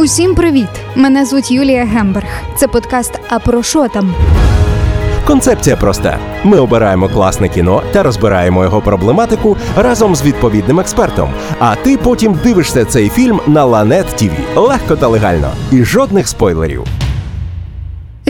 Усім привіт! Мене звуть Юлія Гемберг. Це подкаст А про що там? Концепція проста: ми обираємо класне кіно та розбираємо його проблематику разом з відповідним експертом. А ти потім дивишся цей фільм на Ланет Тіві легко та легально, і жодних спойлерів.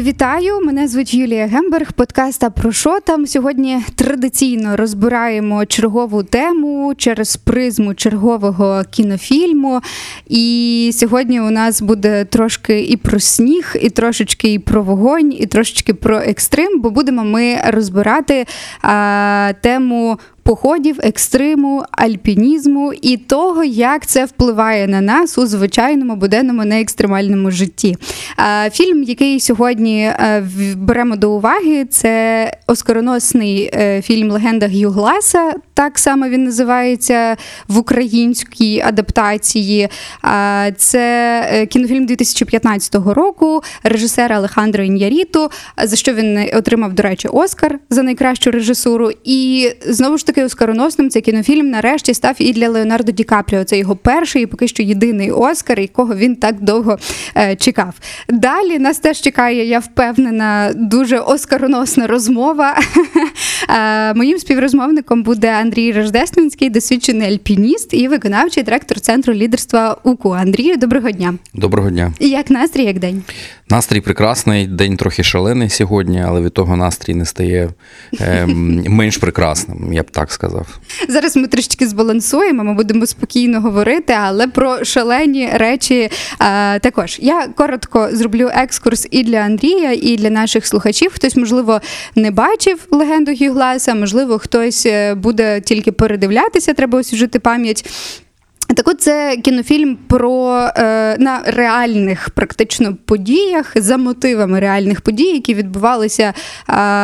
Вітаю! Мене звуть Юлія Гемберг. Подкаст про що там сьогодні традиційно розбираємо чергову тему через призму чергового кінофільму. І сьогодні у нас буде трошки і про сніг, і трошечки і про вогонь, і трошечки про екстрим, бо будемо ми розбирати а, тему походів, екстриму, альпінізму і того, як це впливає на нас у звичайному буденному неекстремальному житті. Фільм, який сьогодні е, беремо до уваги, це оскароносний е, фільм Легенда Г'ю Гласа. Так само він називається в українській адаптації. Це е, кінофільм 2015 року режисера Алехандро Ін'яріту, за що він отримав, до речі, Оскар за найкращу режисуру. І знову ж таки таки оскароносним цей кінофільм нарешті став і для Леонардо Ді Капріо. Це його перший і поки що єдиний Оскар, якого він так довго е, чекав. Далі нас теж чекає, я впевнена, дуже оскароносна розмова. е, моїм співрозмовником буде Андрій Рождественський, досвідчений альпініст і виконавчий директор центру лідерства УКУ. Андрію, доброго дня. Доброго дня. І як настрій, як день? Настрій прекрасний, день трохи шалений сьогодні, але від того настрій не стає е, менш прекрасним, я б так сказав. Зараз ми трішки збалансуємо, ми будемо спокійно говорити, але про шалені речі а, також. Я коротко зроблю екскурс і для Андрія, і для наших слухачів. Хтось, можливо, не бачив легенду Гюгласа, можливо, хтось е, буде тільки передивлятися, треба освіжити пам'ять. Так от це кінофільм про е, на реальних практично подіях за мотивами реальних подій, які відбувалися е,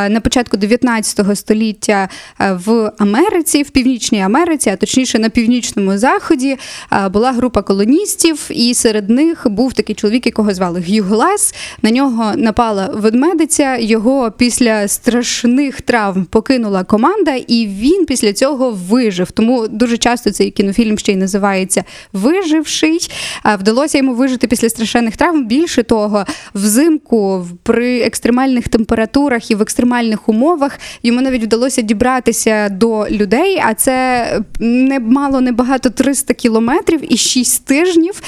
на початку 19 століття е, в Америці, в Північній Америці, а точніше на північному заході, е, була група колоністів, і серед них був такий чоловік, якого звали Г'ю Глас. На нього напала ведмедиця. Його після страшних травм покинула команда, і він після цього вижив. Тому дуже часто цей кінофільм ще й називає називається Виживший. Вдалося йому вижити після страшенних травм. Більше того, взимку при екстремальних температурах і в екстремальних умовах йому навіть вдалося дібратися до людей, а це не мало небагато 300 кілометрів і 6 тижнів,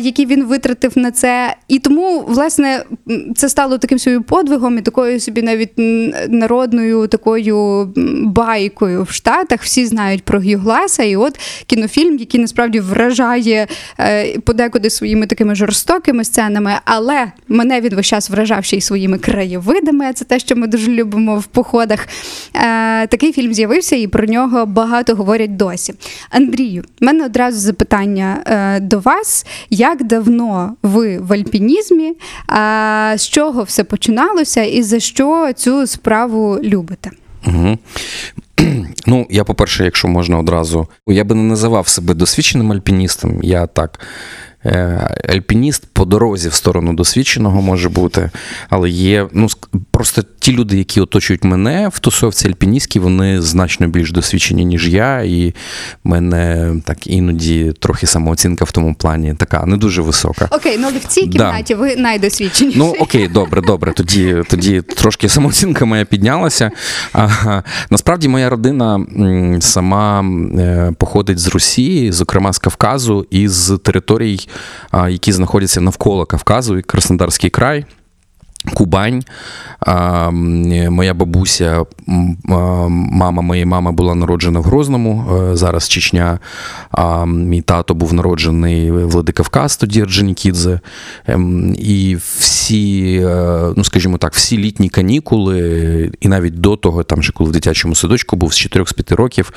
які він витратив на це. І тому, власне, це стало таким своїм подвигом і такою собі навіть народною такою байкою в Штатах. Всі знають про Гюгласа, і от кінофільм, який насправді вражає е, подекуди своїми такими жорстокими сценами, але мене він весь час вражав ще й своїми краєвидами. Це те, що ми дуже любимо в походах. Е, такий фільм з'явився, і про нього багато говорять досі. Андрію, в мене одразу запитання е, до вас: як давно ви в альпінізмі? З чого все починалося, і за що цю справу любите? Угу. Ну, я, по-перше, якщо можна одразу, я би не називав себе досвідченим альпіністом. Я так альпініст по дорозі в сторону досвідченого може бути, але є ну просто ті люди, які оточують мене в тусовці альпіністській, вони значно більш досвідчені, ніж я, і в мене так іноді трохи самооцінка в тому плані така не дуже висока. Окей, ну але в цій кімнаті да. ви найдосвідченіші. Ну окей, добре, добре. Тоді тоді трошки самооцінка моя піднялася. А, Насправді моя родина сама е, походить з Росії, зокрема з Кавказу і з територій які знаходяться навколо Кавказу і Краснодарський край. Кубань. Моя бабуся, мама моєї мами була народжена в Грозному, е, зараз Чечня. Мій тато був народжений в Владикавказ, тоді Орджонікідзе. Ем, і всі, е, ну скажімо так, всі літні канікули, і навіть до того, там ще коли в дитячому садочку був з 4-5 років,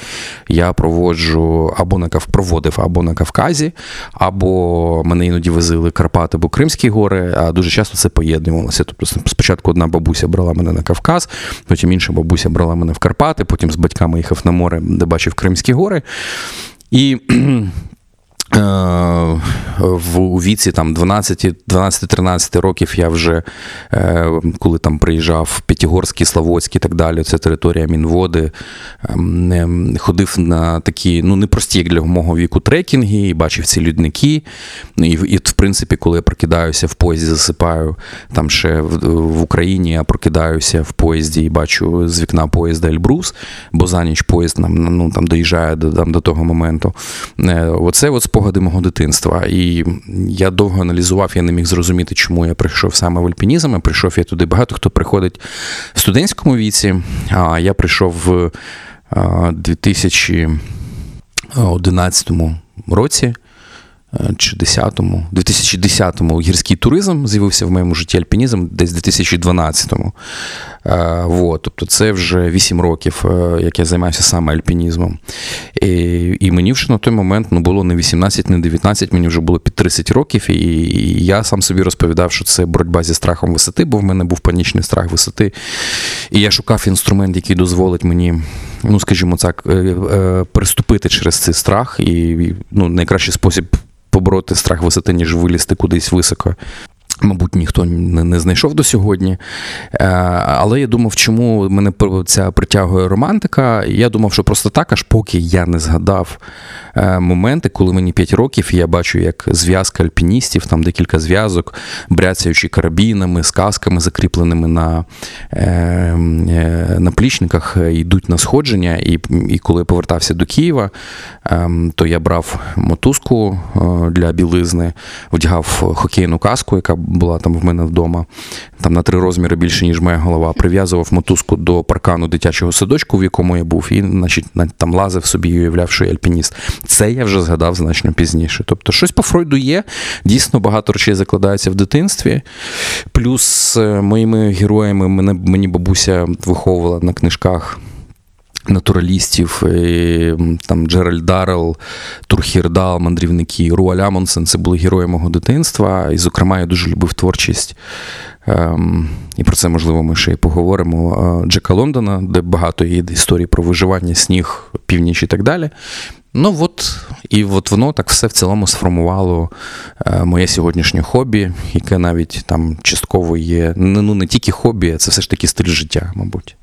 я проводжу або на проводив або на Кавказі, або мене іноді возили Карпати або Кримські гори, а дуже часто це поєднувалося. Спочатку одна бабуся брала мене на Кавказ, потім інша бабуся брала мене в Карпати, потім з батьками їхав на море, де бачив Кримські гори. І у віці там 12 12-13 років я вже е, коли там приїжджав П'ятігорський, Славутський і так далі, це територія Мінводи, ем, ходив на такі, ну непрості, як для мого віку, трекінги, і бачив ці людники. І, і в принципі, коли я прокидаюся в поїзді, засипаю там ще в, в Україні, я прокидаюся в поїзді і бачу з вікна поїзда Ельбрус, бо за ніч поїзд нам, ну, там доїжджає до, там, до того моменту. Е, Оце от спогади мого дитинства. І я довго аналізував, я не міг зрозуміти, чому я прийшов саме в альпінізм. Я прийшов я туди. Багато хто приходить в студентському віці, а я прийшов в 2011 році. Чи 10-му, 2010-му гірський туризм з'явився в моєму житті альпінізм десь в 2012-му. Е, вот, тобто це вже 8 років, е, як я займаюся саме альпінізмом. І, і мені вже на той момент ну, було не 18, не 19, мені вже було під 30 років, і, і я сам собі розповідав, що це боротьба зі страхом висоти, бо в мене був панічний страх висоти. І я шукав інструмент, який дозволить мені, ну скажімо так, е, переступити через цей страх. І, ну, найкращий спосіб побороти страх висоти, ніж вилізти кудись високо. Мабуть, ніхто не, знайшов до сьогодні. Е, але я думав, чому мене ця притягує романтика. Я думав, що просто так, аж поки я не згадав е, моменти, коли мені 5 років, і я бачу, як зв'язка альпіністів, там декілька зв'язок, бряцаючи карабінами, з касками, закріпленими на, е, на плічниках, йдуть на сходження. І, і коли я повертався до Києва, е, то я брав мотузку для білизни, вдягав хокейну каску, яка була там в мене вдома, там на три розміри більше, ніж моя голова. Прив'язував мотузку до паркану дитячого садочку, в якому я був, і значить, там лазив собі і уявляв, що я альпініст. Це я вже згадав значно пізніше. Тобто, щось по Фройду є. Дійсно, багато речей закладається в дитинстві. Плюс е, моїми героями мене, мені бабуся виховувала на книжках натуралістів, м, там Джеральд Даррелл, Турхірдал, мандрівники, Руаль Амундсен – це були герої мого дитинства. І, зокрема, я дуже любив творчість. Ем, і про це, можливо, ми ще й поговоримо. е, Джека Лондона, де багато є історій про виживання, сніг, північ і так далі. Ну от, і от воно так все в цілому сформувало е, моє сьогоднішнє хобі, яке навіть там частково є. Ну не тільки хобі, а це все ж таки стиль життя, мабуть.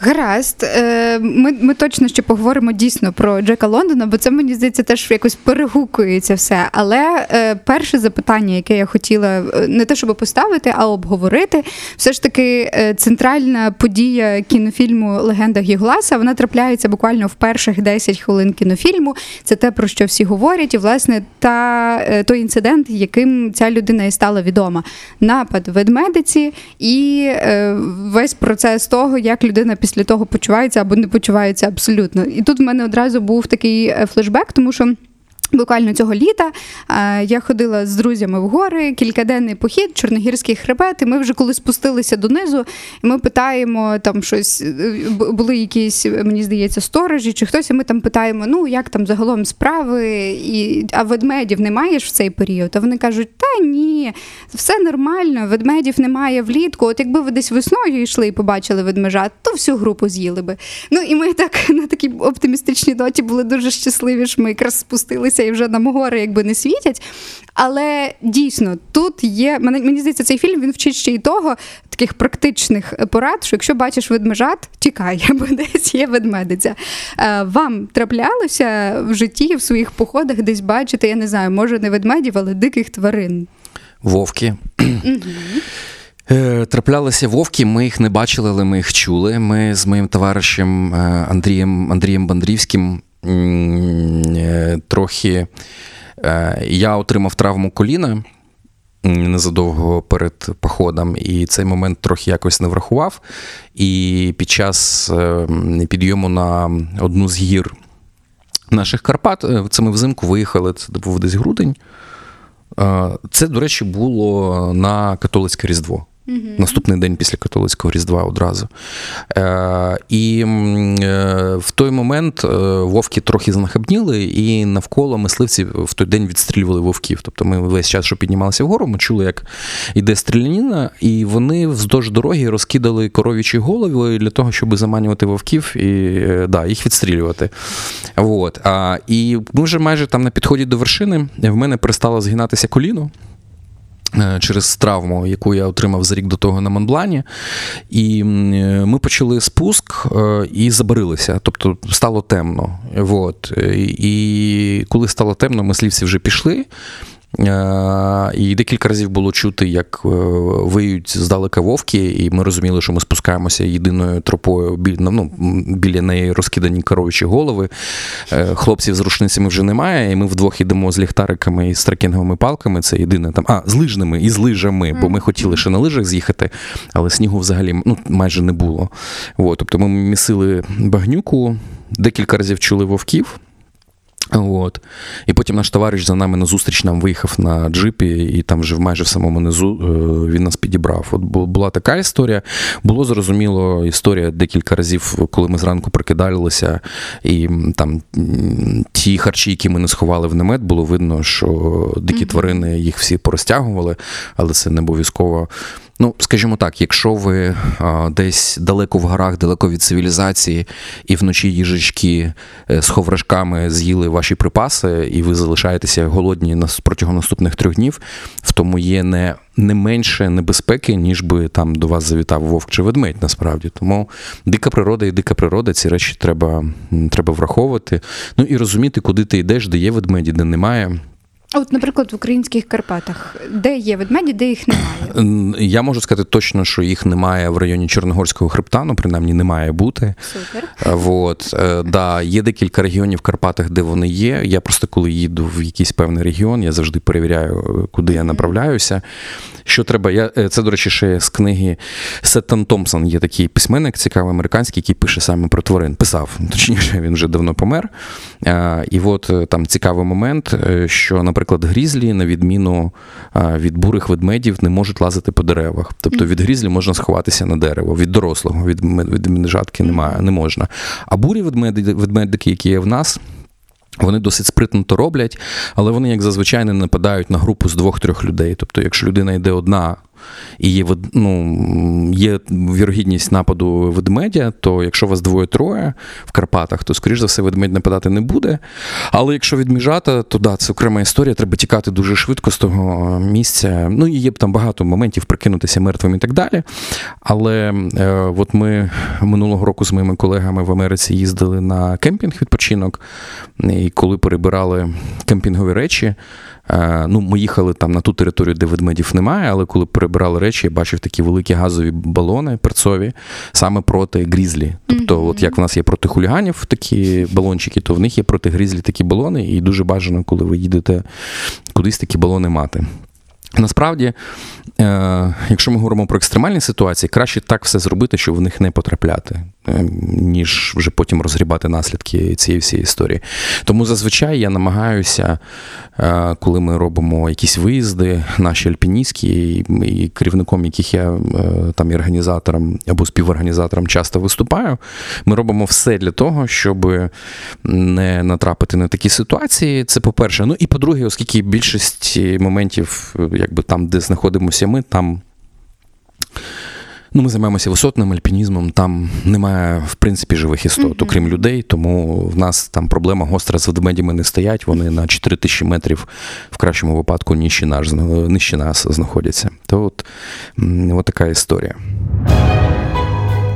Гаразд, Е, ми, ми точно ще поговоримо дійсно про Джека Лондона, бо це мені здається теж якось перегукується все. Але е, перше запитання, яке я хотіла е, не те, щоб поставити, а обговорити, все ж таки центральна подія кінофільму Легенда Гігласа вона трапляється буквально в перших 10 хвилин кінофільму. Це те, про що всі говорять, і власне та той інцидент, яким ця людина і стала відома. Напад ведмедиці і весь процес того, як людина після того почувається або не почувається абсолютно. І тут в мене одразу був такий е, флешбек, тому що. Буквально цього літа е, я ходила з друзями в гори, кількаденний похід, Чорногірський хребет. І ми вже коли спустилися донизу, і ми питаємо там щось. е, Були якісь, мені здається, сторожі чи хтось. І ми там питаємо: ну як там загалом справи, і а ведмедів немає в цей період. А вони кажуть, та ні, все нормально, ведмедів немає влітку. От якби ви десь весною йшли і побачили ведмежат, то всю групу з'їли би. Ну і ми так на такій оптимістичній ноті були дуже щасливі, що ми якраз спустилися і вже нам гори якби не світять. Але дійсно тут є. Мені здається, цей фільм він вчить ще й того таких практичних порад, що якщо бачиш ведмежат, тікай, бо десь є ведмедиця. Е, Вам траплялося в житті, в своїх походах десь бачити, я не знаю, може не ведмедів, але диких тварин. Вовки. Е, Траплялися вовки, ми їх не бачили, але ми їх чули. Ми з моїм товаришем е, Андрієм, Андрієм Бандрівським трохи. е, Я отримав травму коліна незадовго перед походом, і цей момент трохи якось не врахував. І під час е, підйому на одну з гір наших Карпат, е, це ми взимку виїхали, це був десь грудень. Е, Це, до речі, було на католицьке Різдво. Наступний день після католицького Різдва одразу. Е, і е, в той момент е, вовки трохи знахабніли, і навколо мисливці в той день відстрілювали вовків. Тобто ми весь час, що піднімалися вгору, ми чули, як йде стріляніна, і вони вздовж дороги розкидали коров'ячі голови для того, щоб заманювати вовків і е, да, їх відстрілювати. От. А, і ми вже майже там на підході до вершини в мене перестало згинатися коліно через травму, яку я отримав за рік до того на Монблані. І е, ми почали спуск е, і забарилися, тобто стало темно. От. Е, І коли стало темно, мисливці вже пішли. Е, І декілька разів було чути, як е, виють здалека вовки, і ми розуміли, що ми спускаємося єдиною тропою біль- ну, біля неї розкидані коровичі голови. Е, Хлопців з рушницями вже немає, і ми вдвох йдемо з ліхтариками і з трекінговими палками. Це єдине там. А, з лижними і з лижами, бо ми хотіли ще на лижах з'їхати, але снігу взагалі ну, майже не було. От, тобто ми місили багнюку, декілька разів чули вовків. От. І потім наш товариш за нами на зустріч нам виїхав на джипі, і там вже майже в самому низу е, він нас підібрав. От була така історія. Було зрозуміло історія декілька разів, коли ми зранку прикидалися, і там ті харчі, які ми не сховали в намет, було видно, що дикі тварини їх всі порозтягували, але це не обов'язково. Ну, скажімо так, якщо ви а, десь далеко в горах, далеко від цивілізації, і вночі їжачки е, з ховрашками з'їли ваші припаси, і ви залишаєтеся голодні протягом наступних трьох днів, в тому є не, не менше небезпеки, ніж би там до вас завітав вовк чи ведмедь, насправді. Тому дика природа і дика природа, ці речі треба, треба враховувати. Ну і розуміти, куди ти йдеш, де є ведмеді, де немає. От, наприклад, в українських Карпатах, де є ведмеді, де їх немає. Я можу сказати точно, що їх немає в районі Чорногорського хребта, ну принаймні не має бути. Супер. Е, Вот, е, да, є декілька регіонів в Карпатах, де вони є. Я просто коли їду в якийсь певний регіон, я завжди перевіряю, е, куди я направляюся. Що треба? Я, це, до речі, ще з книги Сеттон Томпсон. Є такий письменник цікавий американський, який пише саме про тварин. Писав, точніше, він вже давно помер. І от там цікавий момент, що, наприклад, грізлі, на відміну від бурих ведмедів, не можуть лазити по деревах. Тобто від грізлі можна сховатися на дерево, від дорослого, від, від немає, не можна. А бурі ведмеди, ведмедики, які є в нас. Вони досить спритно то роблять, але вони, як зазвичай, не нападають на групу з двох-трьох людей. Тобто, якщо людина йде одна і є, ну, є вірогідність нападу ведмедя, то якщо вас двоє-троє в Карпатах, то, скоріш за все, ведмедь нападати не буде. Але якщо відміжата, то да, це окрема історія, треба тікати дуже швидко з того місця. Ну, і є там багато моментів прикинутися мертвим і так далі. Але е, от ми минулого року з моїми колегами в Америці їздили на кемпінг відпочинок, і коли перебирали кемпінгові речі, ну, ми їхали там на ту територію, де ведмедів немає, але коли перебирали речі, я бачив такі великі газові балони перцові саме проти грізлі. Тобто, от як в нас є проти хуліганів такі балончики, то в них є проти грізлі такі балони, і дуже бажано, коли ви їдете кудись такі балони мати. Насправді, е, якщо ми говоримо про екстремальні ситуації, краще так все зробити, щоб в них не потрапляти, е, ніж вже потім розгрібати наслідки цієї всієї історії. Тому зазвичай я намагаюся, е, коли ми робимо якісь виїзди, наші альпіністські, і, керівником яких я е, там і організатором або співорганізатором часто виступаю, ми робимо все для того, щоб не натрапити на такі ситуації. Це по-перше. Ну і по-друге, оскільки більшість моментів, е, якби там, де знаходимося ми, там. Ну, ми займаємося висотним альпінізмом, там немає, в принципі, живих істот, окрім людей, тому в нас там проблема гостра з ведмедями не стоять, вони на 4 тисячі метрів в кращому випадку нижче, нас, нижче нас знаходяться. То от, от така історія.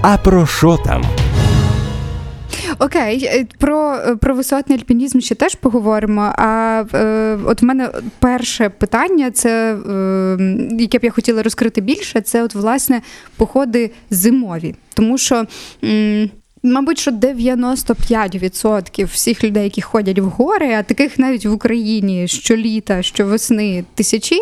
А про що там? Окей, е, про, про висотний альпінізм ще теж поговоримо. А е, от в мене перше питання, це е, яке б я хотіла розкрити більше, це от власне походи зимові. Тому що. М- Мабуть, що 95% всіх людей, які ходять в гори, а таких навіть в Україні щоліта, щовесни тисячі,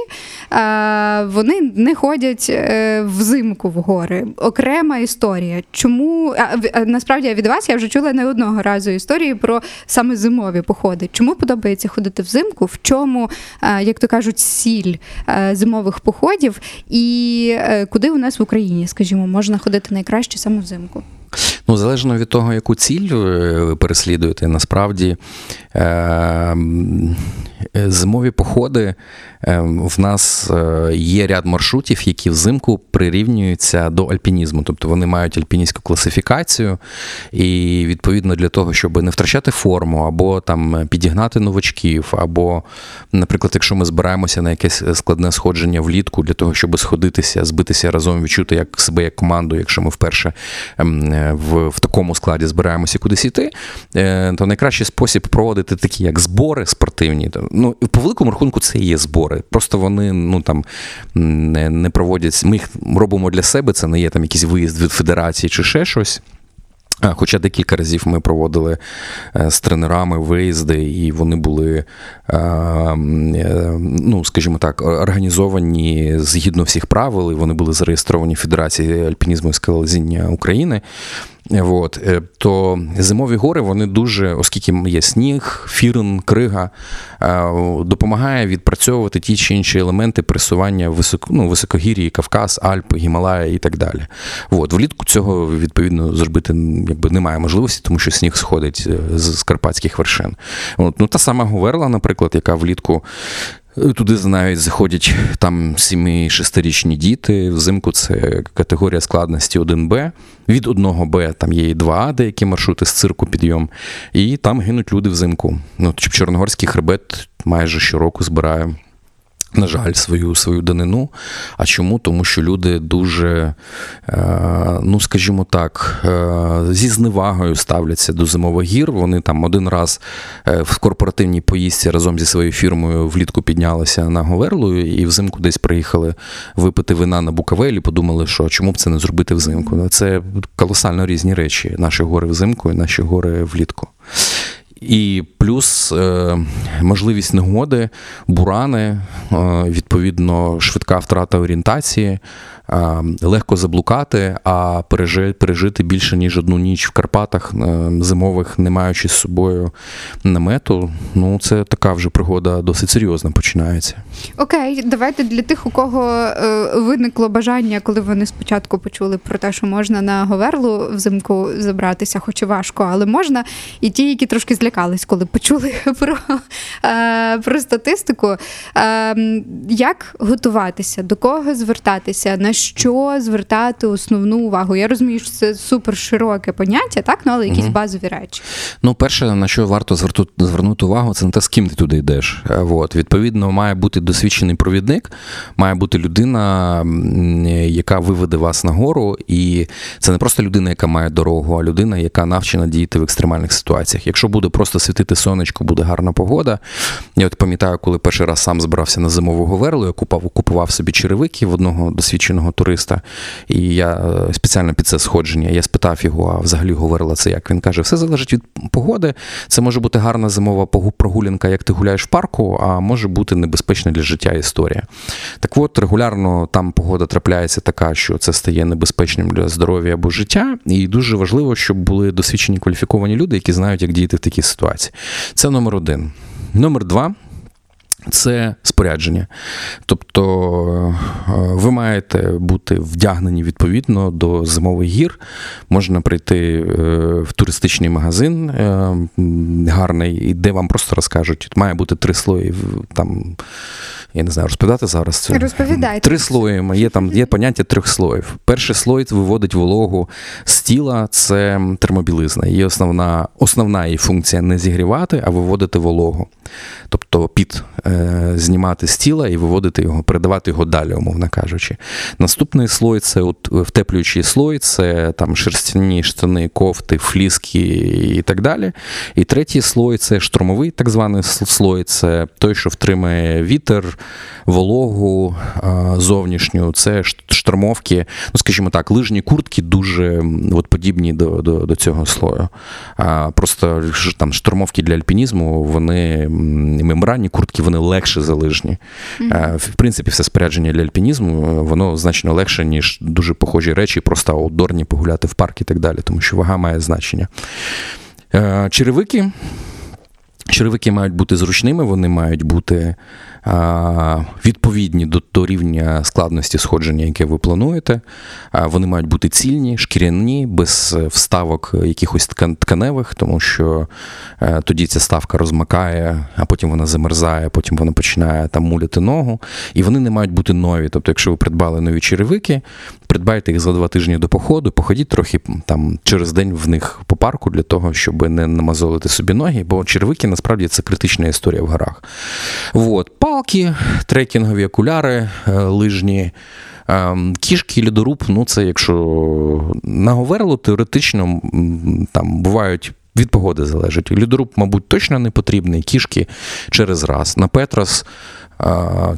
е, вони не ходять е, взимку в гори. Окрема історія. Чому а, в- насправді від вас я вже чула не одного разу історії про саме зимові походи. Чому подобається ходити взимку? В чому, е, як то кажуть, сіль е, зимових походів, і е, куди у нас в Україні, скажімо, можна ходити найкраще саме взимку? Ну, залежно від того, яку ціль е, ви переслідуєте, насправді е, е, зимові походи в нас є ряд маршрутів, які взимку прирівнюються до альпінізму. Тобто вони мають альпіністську класифікацію, і відповідно для того, щоб не втрачати форму, або там підігнати новачків, або, наприклад, якщо ми збираємося на якесь складне сходження влітку для того, щоб сходитися, збитися разом, відчути як себе як команду, якщо ми вперше ем, е, в, такому складі збираємося кудись іти, е, то найкращий спосіб проводити такі як збори спортивні. Ну, по великому рахунку це є збори. Просто вони ну там не, не проводять. Ми їх робимо для себе, це не є там якийсь виїзд від федерації чи ще щось. Хоча декілька разів ми проводили е, з тренерами виїзди, і вони були, е, ну, скажімо так, організовані згідно всіх правил, і вони були зареєстровані в Федерації альпінізму і скалолазіння України. От, е, то зимові гори вони дуже, оскільки є сніг, фірн, крига, е, допомагає відпрацьовувати ті чи інші елементи пресування високо, ну, високогір'ї, Кавказ, Альп, Гімалая і так далі. От, влітку цього відповідно зробити якби немає можливості, тому що сніг сходить е, з карпатських вершин. От, ну, та сама Говерла, наприклад, яка влітку. Туди навіть заходять там 7-6-річні діти. Взимку це категорія складності 1Б. Від 1Б там є і 2А, деякі маршрути з цирку підйом. І там гинуть люди взимку. Ну, Чор- Чорногорський хребет майже щороку збирає. На жаль, свою свою данину. А чому? Тому що люди дуже, е, ну скажімо так, е, зі зневагою ставляться до зимових гір. Вони там один раз е, в корпоративній поїздці разом зі своєю фірмою влітку піднялися на Говерлу і взимку десь приїхали випити вина на Букавелі. Подумали, що чому б це не зробити взимку. Це колосально різні речі. Наші гори взимку і наші гори влітку. І плюс е, можливість негоди, бурани, е, відповідно, швидка втрата орієнтації, е, легко заблукати, а пережити більше ніж одну ніч в Карпатах зимових, не маючи з собою намету. Ну, це така вже пригода досить серйозна починається. Окей, давайте для тих, у кого виникло бажання, коли вони спочатку почули про те, що можна на Говерлу взимку забратися, хоч і важко, але можна. І ті, які трошки злякались, коли почули про, е, про статистику. Е, як готуватися, до кого звертатися, на що звертати основну увагу? Я розумію, що це супер широке поняття, так? Ну, але якісь Мгм. базові речі. Ну, перше, на що варто звернути увагу, це на те, з ким ти туди йдеш. Е, От. Відповідно, має бути досвідчений провідник, має бути людина, яка виведе вас на гору. І це не просто людина, яка має дорогу, а людина, яка навчена діяти в екстремальних ситуаціях. Якщо буде просто світити сонечко, буде гарна погода. Я от пам'ятаю, коли перший раз сам збирався на зимову говерлу, я купав, купував собі черевики в одного досвідченого туриста. І я е, спеціально під це сходження я спитав його, а взагалі говорила це як. Він каже: все залежить від погоди. Це може бути гарна зимова прогулянка, як ти гуляєш в парку, а може бути небезпечна для життя історія. Так от, регулярно там погода трапляється така, що це стає небезпечним для здоров'я або життя. І дуже важливо, щоб були досвідчені кваліфіковані люди, які знають, як діяти в такій ситуації. Це номер один. Номер два. Це спорядження. Тобто е, ви маєте бути вдягнені відповідно до зимових гір. Можна прийти е, в туристичний магазин е, гарний, де вам просто розкажуть, має бути три слої. Там, я не знаю, розповідати зараз це. Розповідайте. Три слої. Є там є поняття трьох слоїв. Перший слой виводить вологу з тіла, це термобілизна. Її основна, основна її функція не зігрівати, а виводити вологу. Тобто під е, знімати з тіла і виводити його, передавати його далі, умовно кажучи. Наступний слой це от, втеплюючий слой, це там шерстяні штани, кофти, фліски і так далі. І третій слой це штурмовий так званий слой, це той, що втримує вітер, вологу зовнішню, це ш- штормовки, ну скажімо так, лижні куртки дуже от, подібні до, до, до цього слою. Просто там штормовки для альпінізму, вони мембранні куртки, вони легше за лижні. Е, В принципі, все спорядження для альпінізму, воно значно легше, ніж дуже похожі речі, просто аутдорні погуляти в парк і так далі, тому що вага має значення. Е, Черевики. Черевики мають бути зручними, вони мають бути відповідні до, до рівня складності сходження, яке ви плануєте. Вони мають бути цільні, шкіряні, без е, вставок якихось ткан- тканевих, тому що е, тоді ця ставка розмакає, а потім вона замерзає, потім вона починає там муляти ногу. І вони не мають бути нові. Тобто, якщо ви придбали нові черевики, придбайте їх за два тижні до походу, походіть трохи там через день в них по парку для того, щоб не намазолити собі ноги, бо червики насправді це критична історія в горах. От, Палки, трекінгові окуляри, е, лижні. кішки Кішки, льодоруб, ну це якщо наговерло, теоретично там бувають від погоди залежить. Льодоруб, мабуть, точно не потрібний, кішки через раз. На Петрос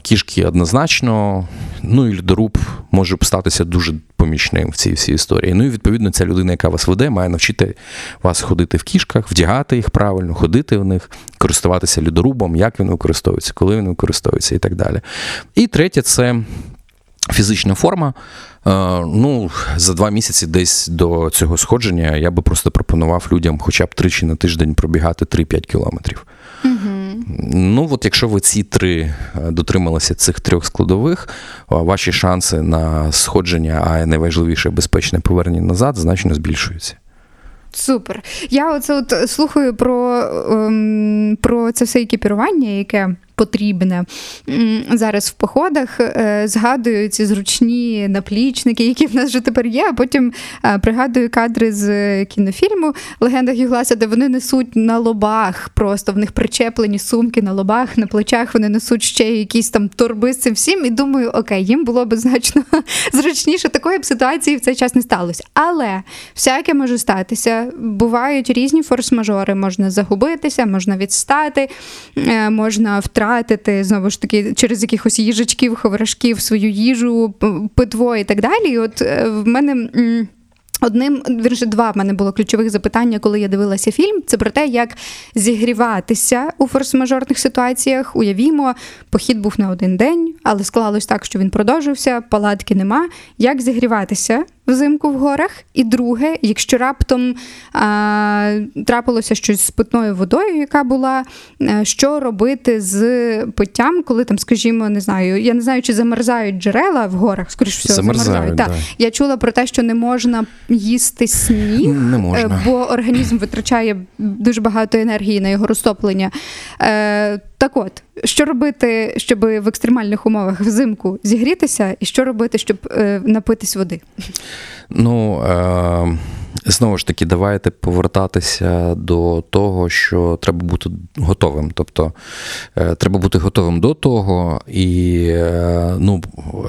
кішки однозначно, ну і льодоруб може статися дуже помічним в цій всій історії. Ну і відповідно ця людина, яка вас веде, має навчити вас ходити в кішках, вдягати їх правильно, ходити в них, користуватися льодорубом, як він використовується, коли він використовується і так далі. І третє це. Фізична форма. Е, Ну, за два місяці десь до цього сходження я би просто пропонував людям хоча б тричі на тиждень пробігати 3-5 кілометрів. Ну, от якщо ви ці три е, дотрималися цих трьох складових, ваші шанси на сходження, а найважливіше безпечне повернення назад, значно збільшуються. Супер. Я оце от слухаю про, ем, про це все екіпірування, яке потрібне зараз в походах. Е, згадую ці зручні наплічники, які в нас вже тепер є. А потім е, пригадую кадри з кінофільму Легенда Гюгласа, де вони несуть на лобах, просто в них причеплені сумки на лобах, на плечах. Вони несуть ще якісь там торби з цим всім. І думаю, окей, їм було б значно зручніше. Такої б ситуації в цей час не сталося. Але всяке може статися. Бувають різні форс-мажори. Можна загубитися, можна відстати, е, можна втратити знову ж таки через якихось їжачків, ховрашків свою їжу, питво і так далі. І от е, в мене. Одним, вірше, два в мене було ключових запитання, коли я дивилася фільм. Це про те, як зігріватися у форс-мажорних ситуаціях. Уявімо, похід був на один день, але склалось так, що він продовжився, палатки нема. Як зігріватися взимку в горах? І друге, якщо раптом а, трапилося щось з питною водою, яка була, е, що робити з питтям, коли там, скажімо, не знаю, я не знаю, чи замерзають джерела в горах, скоріш всього, Замерзають, Так. да. Я чула про те, що не можна їсти сніг, Не можна. е, бо організм витрачає дуже багато енергії на його розтоплення. Е, так от, що робити, щоб в екстремальних умовах взимку зігрітися, і що робити, щоб е, напитись води? Ну, е, знову ж таки, давайте повертатися до того, що треба бути готовим. Тобто, е, треба бути готовим до того, і е, ну,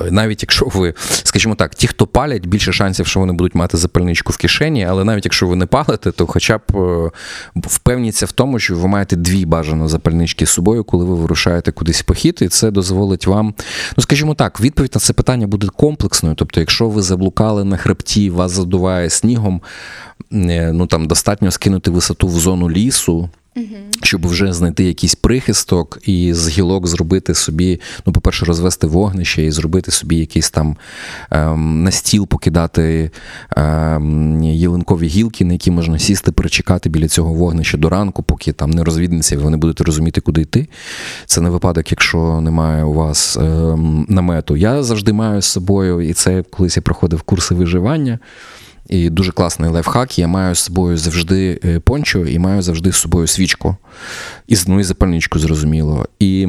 навіть якщо ви, скажімо так, ті, хто палять, більше шансів, що вони будуть мати запальничку в кишені, але навіть якщо ви не палите, то хоча б е, впевніться в тому, що ви маєте дві бажано запальнички з собою, коли ви вирушаєте кудись в похід, і це дозволить вам, ну скажімо так, відповідь на це питання буде комплексною. Тобто, якщо ви заблукали на хребті, вас задуває снігом, ну там достатньо скинути висоту в зону лісу. Щоб вже знайти якийсь прихисток і з гілок зробити собі, ну, по-перше, розвести вогнище і зробити собі якийсь там ем, на стіл покидати ем, ялинкові гілки, на які можна сісти, перечекати біля цього вогнища до ранку, поки там не розвіднеться, і ви не будете розуміти, куди йти. Це не випадок, якщо немає у вас ем, намету. Я завжди маю з собою, і це колись я проходив курси виживання. І дуже класний лайфхак. Я маю з собою завжди е, пончо і маю завжди з собою свічку. І, ну, і запальничку, зрозуміло. І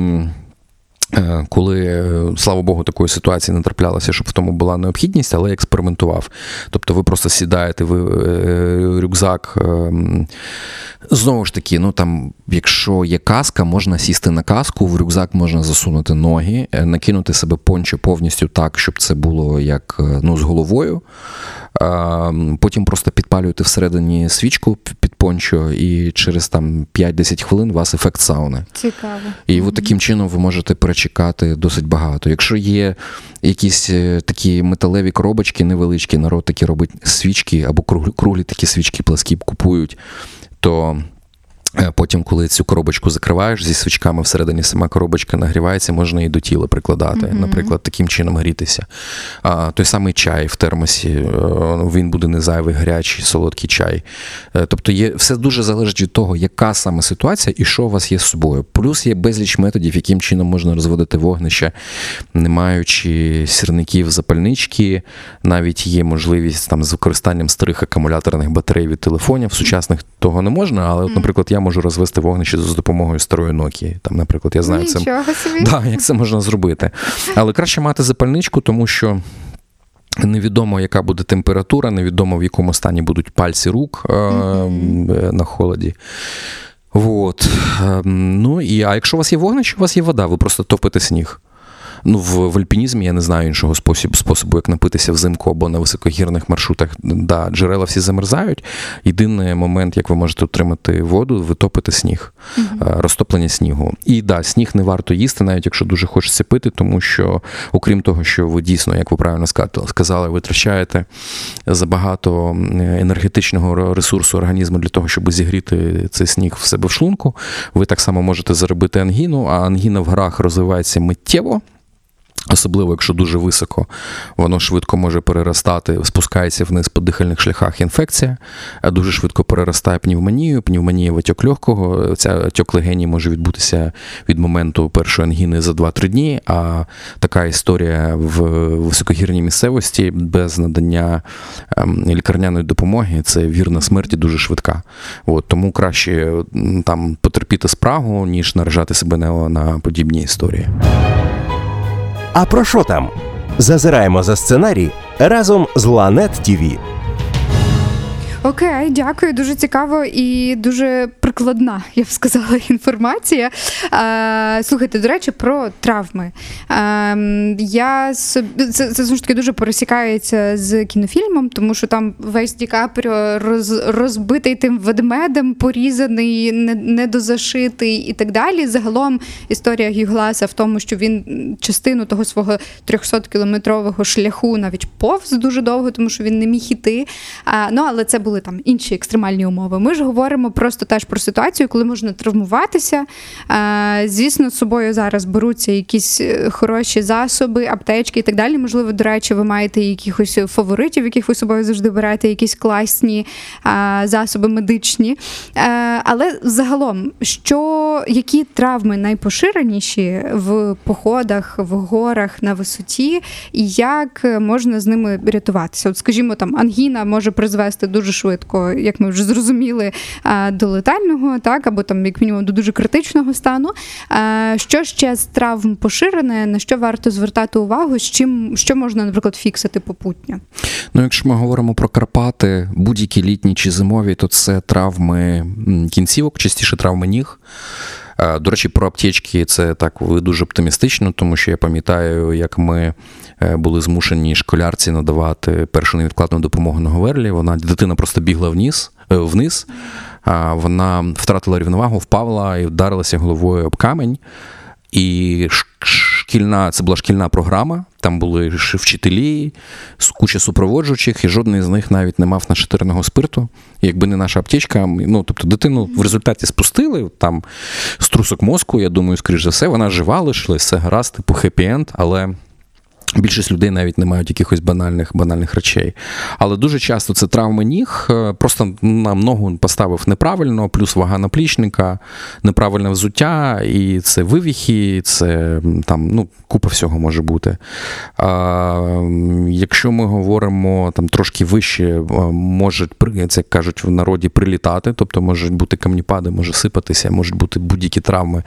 коли, е, слава Богу, такої ситуації не траплялося, щоб в тому була необхідність, але експериментував. Тобто ви просто сідаєте в е, рюкзак. е, Знову ж таки, ну там, якщо є каска, можна сісти на каску, в рюкзак можна засунути ноги, е, накинути себе пончо повністю так, щоб це було як е, ну, з головою. Е, Потім просто підпалюєте всередині свічку, пончо, і через там 5-10 хвилин у вас ефект сауни. Цікаво. І от таким чином ви можете перечекати досить багато. Якщо є якісь е, такі металеві коробочки невеличкі, народ такі робить свічки або круглі такі свічки пласкі купують, то. Е, Потім, коли цю коробочку закриваєш зі свічками всередині, сама коробочка нагрівається, можна і до тіла прикладати, Мгм. наприклад, таким чином грітися. А, той самий чай в термосі, е, він буде не зайвий, гарячий, солодкий чай. Е, Тобто є, все дуже залежить від того, яка саме ситуація і що у вас є з собою. Плюс є безліч методів, яким чином можна розводити вогнище, не маючи сірників запальнички. Навіть є можливість там з використанням старих акумуляторних батарей від телефонів. Сучасних того не можна, але, от, наприклад, я можу розвести вогнище за допомогою старої Nokia. Там, наприклад, я знаю, це собі. Да, як це можна зробити. Але краще мати запальничку, тому що. Невідомо, яка буде температура, невідомо в якому стані будуть пальці рук е, Мгм. на холоді. От. Е, Ну і а якщо у вас є вогнище, у вас є вода, ви просто топите сніг. Ну, в, в альпінізмі я не знаю іншого спосіб, способу, як напитися взимку або на високогірних маршрутах. Да, джерела всі замерзають. Єдиний момент, як ви можете отримати воду, ви топите сніг, е, розтоплення снігу. І да, сніг не варто їсти, навіть якщо дуже хочеться пити, тому що, окрім того, що ви дійсно, як ви правильно сказали, витрачаєте забагато енергетичного ресурсу організму для того, щоб зігріти цей сніг в себе в шлунку, ви так само можете заробити ангіну, а ангіна в горах розвивається миттєво. Особливо, якщо дуже високо, воно швидко може переростати, спускається вниз по дихальних шляхах інфекція, а дуже швидко переростає пневмонію, пневмонія в отек легкого. Ця отек легені може відбутися від моменту першої ангіни за 2-3 дні. А така історія в високогірній місцевості без надання ем, лікарняної допомоги це вірна смерті дуже швидка. От, тому краще там потерпіти спрагу, ніж наражати себе на, на подібні історії. А про що там? Зазираємо за сценарій разом з Ланет ТІВІ. Окей, дякую. Дуже цікаво і дуже прикладна, я б сказала, інформація. Е, слухайте, до речі, про травми. Е, я це, це ж таки дуже пересікається з кінофільмом, тому що там весь Ді Капріо роз, розбитий тим ведмедем, порізаний, не- недозашитий і так далі. Загалом історія Гью Гласа в тому, що він частину того свого 300-кілометрового шляху навіть повз дуже довго, тому що він не міг іти. А, ну, але це були там інші екстремальні умови. Ми ж говоримо просто теж про ситуацію, коли можна травмуватися. Звісно, з собою зараз беруться якісь е, хороші засоби, аптечки і так далі. Можливо, до речі, ви маєте якихось фаворитів, яких ви собою завжди берете, якісь класні засоби медичні. Е, але загалом, що які травми найпоширеніші в походах, в горах на висоті, і як можна з ними рятуватися? От, скажімо, там ангіна може призвести дуже швидко, як ми вже зрозуміли, до летального, так або там, як мінімум, до дуже критичного стану. Що ще з травм поширене, на що варто звертати увагу, з чим що можна, наприклад, фіксити попутньо? Ну, якщо ми говоримо про Карпати, будь-які літні чи зимові, то це травми кінцівок, частіше травми ніг. Е, До речі, про аптечки це так ви дуже оптимістично, тому що я пам'ятаю, як ми е, були змушені школярці надавати першу невідкладну допомогу на Говерлі. Вона дитина просто бігла вниз, е, вниз. Вона втратила рівновагу, впала і вдарилася головою об камінь. І шкільна, це була шкільна програма. Там були вчителі, куча супроводжуючих, і жодний з них навіть не мав нашатирного спирту. Якби не наша аптечка, ну тобто дитину в результаті спустили там струсок мозку. Я думаю, скоріш за все, вона жива лишилась, все гаразд, типу хеппі-енд, але. Більшість людей навіть не мають якихось банальних банальних речей. Але дуже часто це травми ніг. е, Просто нам ногу поставив неправильно, плюс вага наплічника, неправильне взуття, і це вивіхи, це там ну, купа всього може бути. А, якщо ми говоримо там трошки вище, е, можуть це як кажуть в народі прилітати, тобто можуть бути камніпади, може сипатися, можуть бути будь-які травми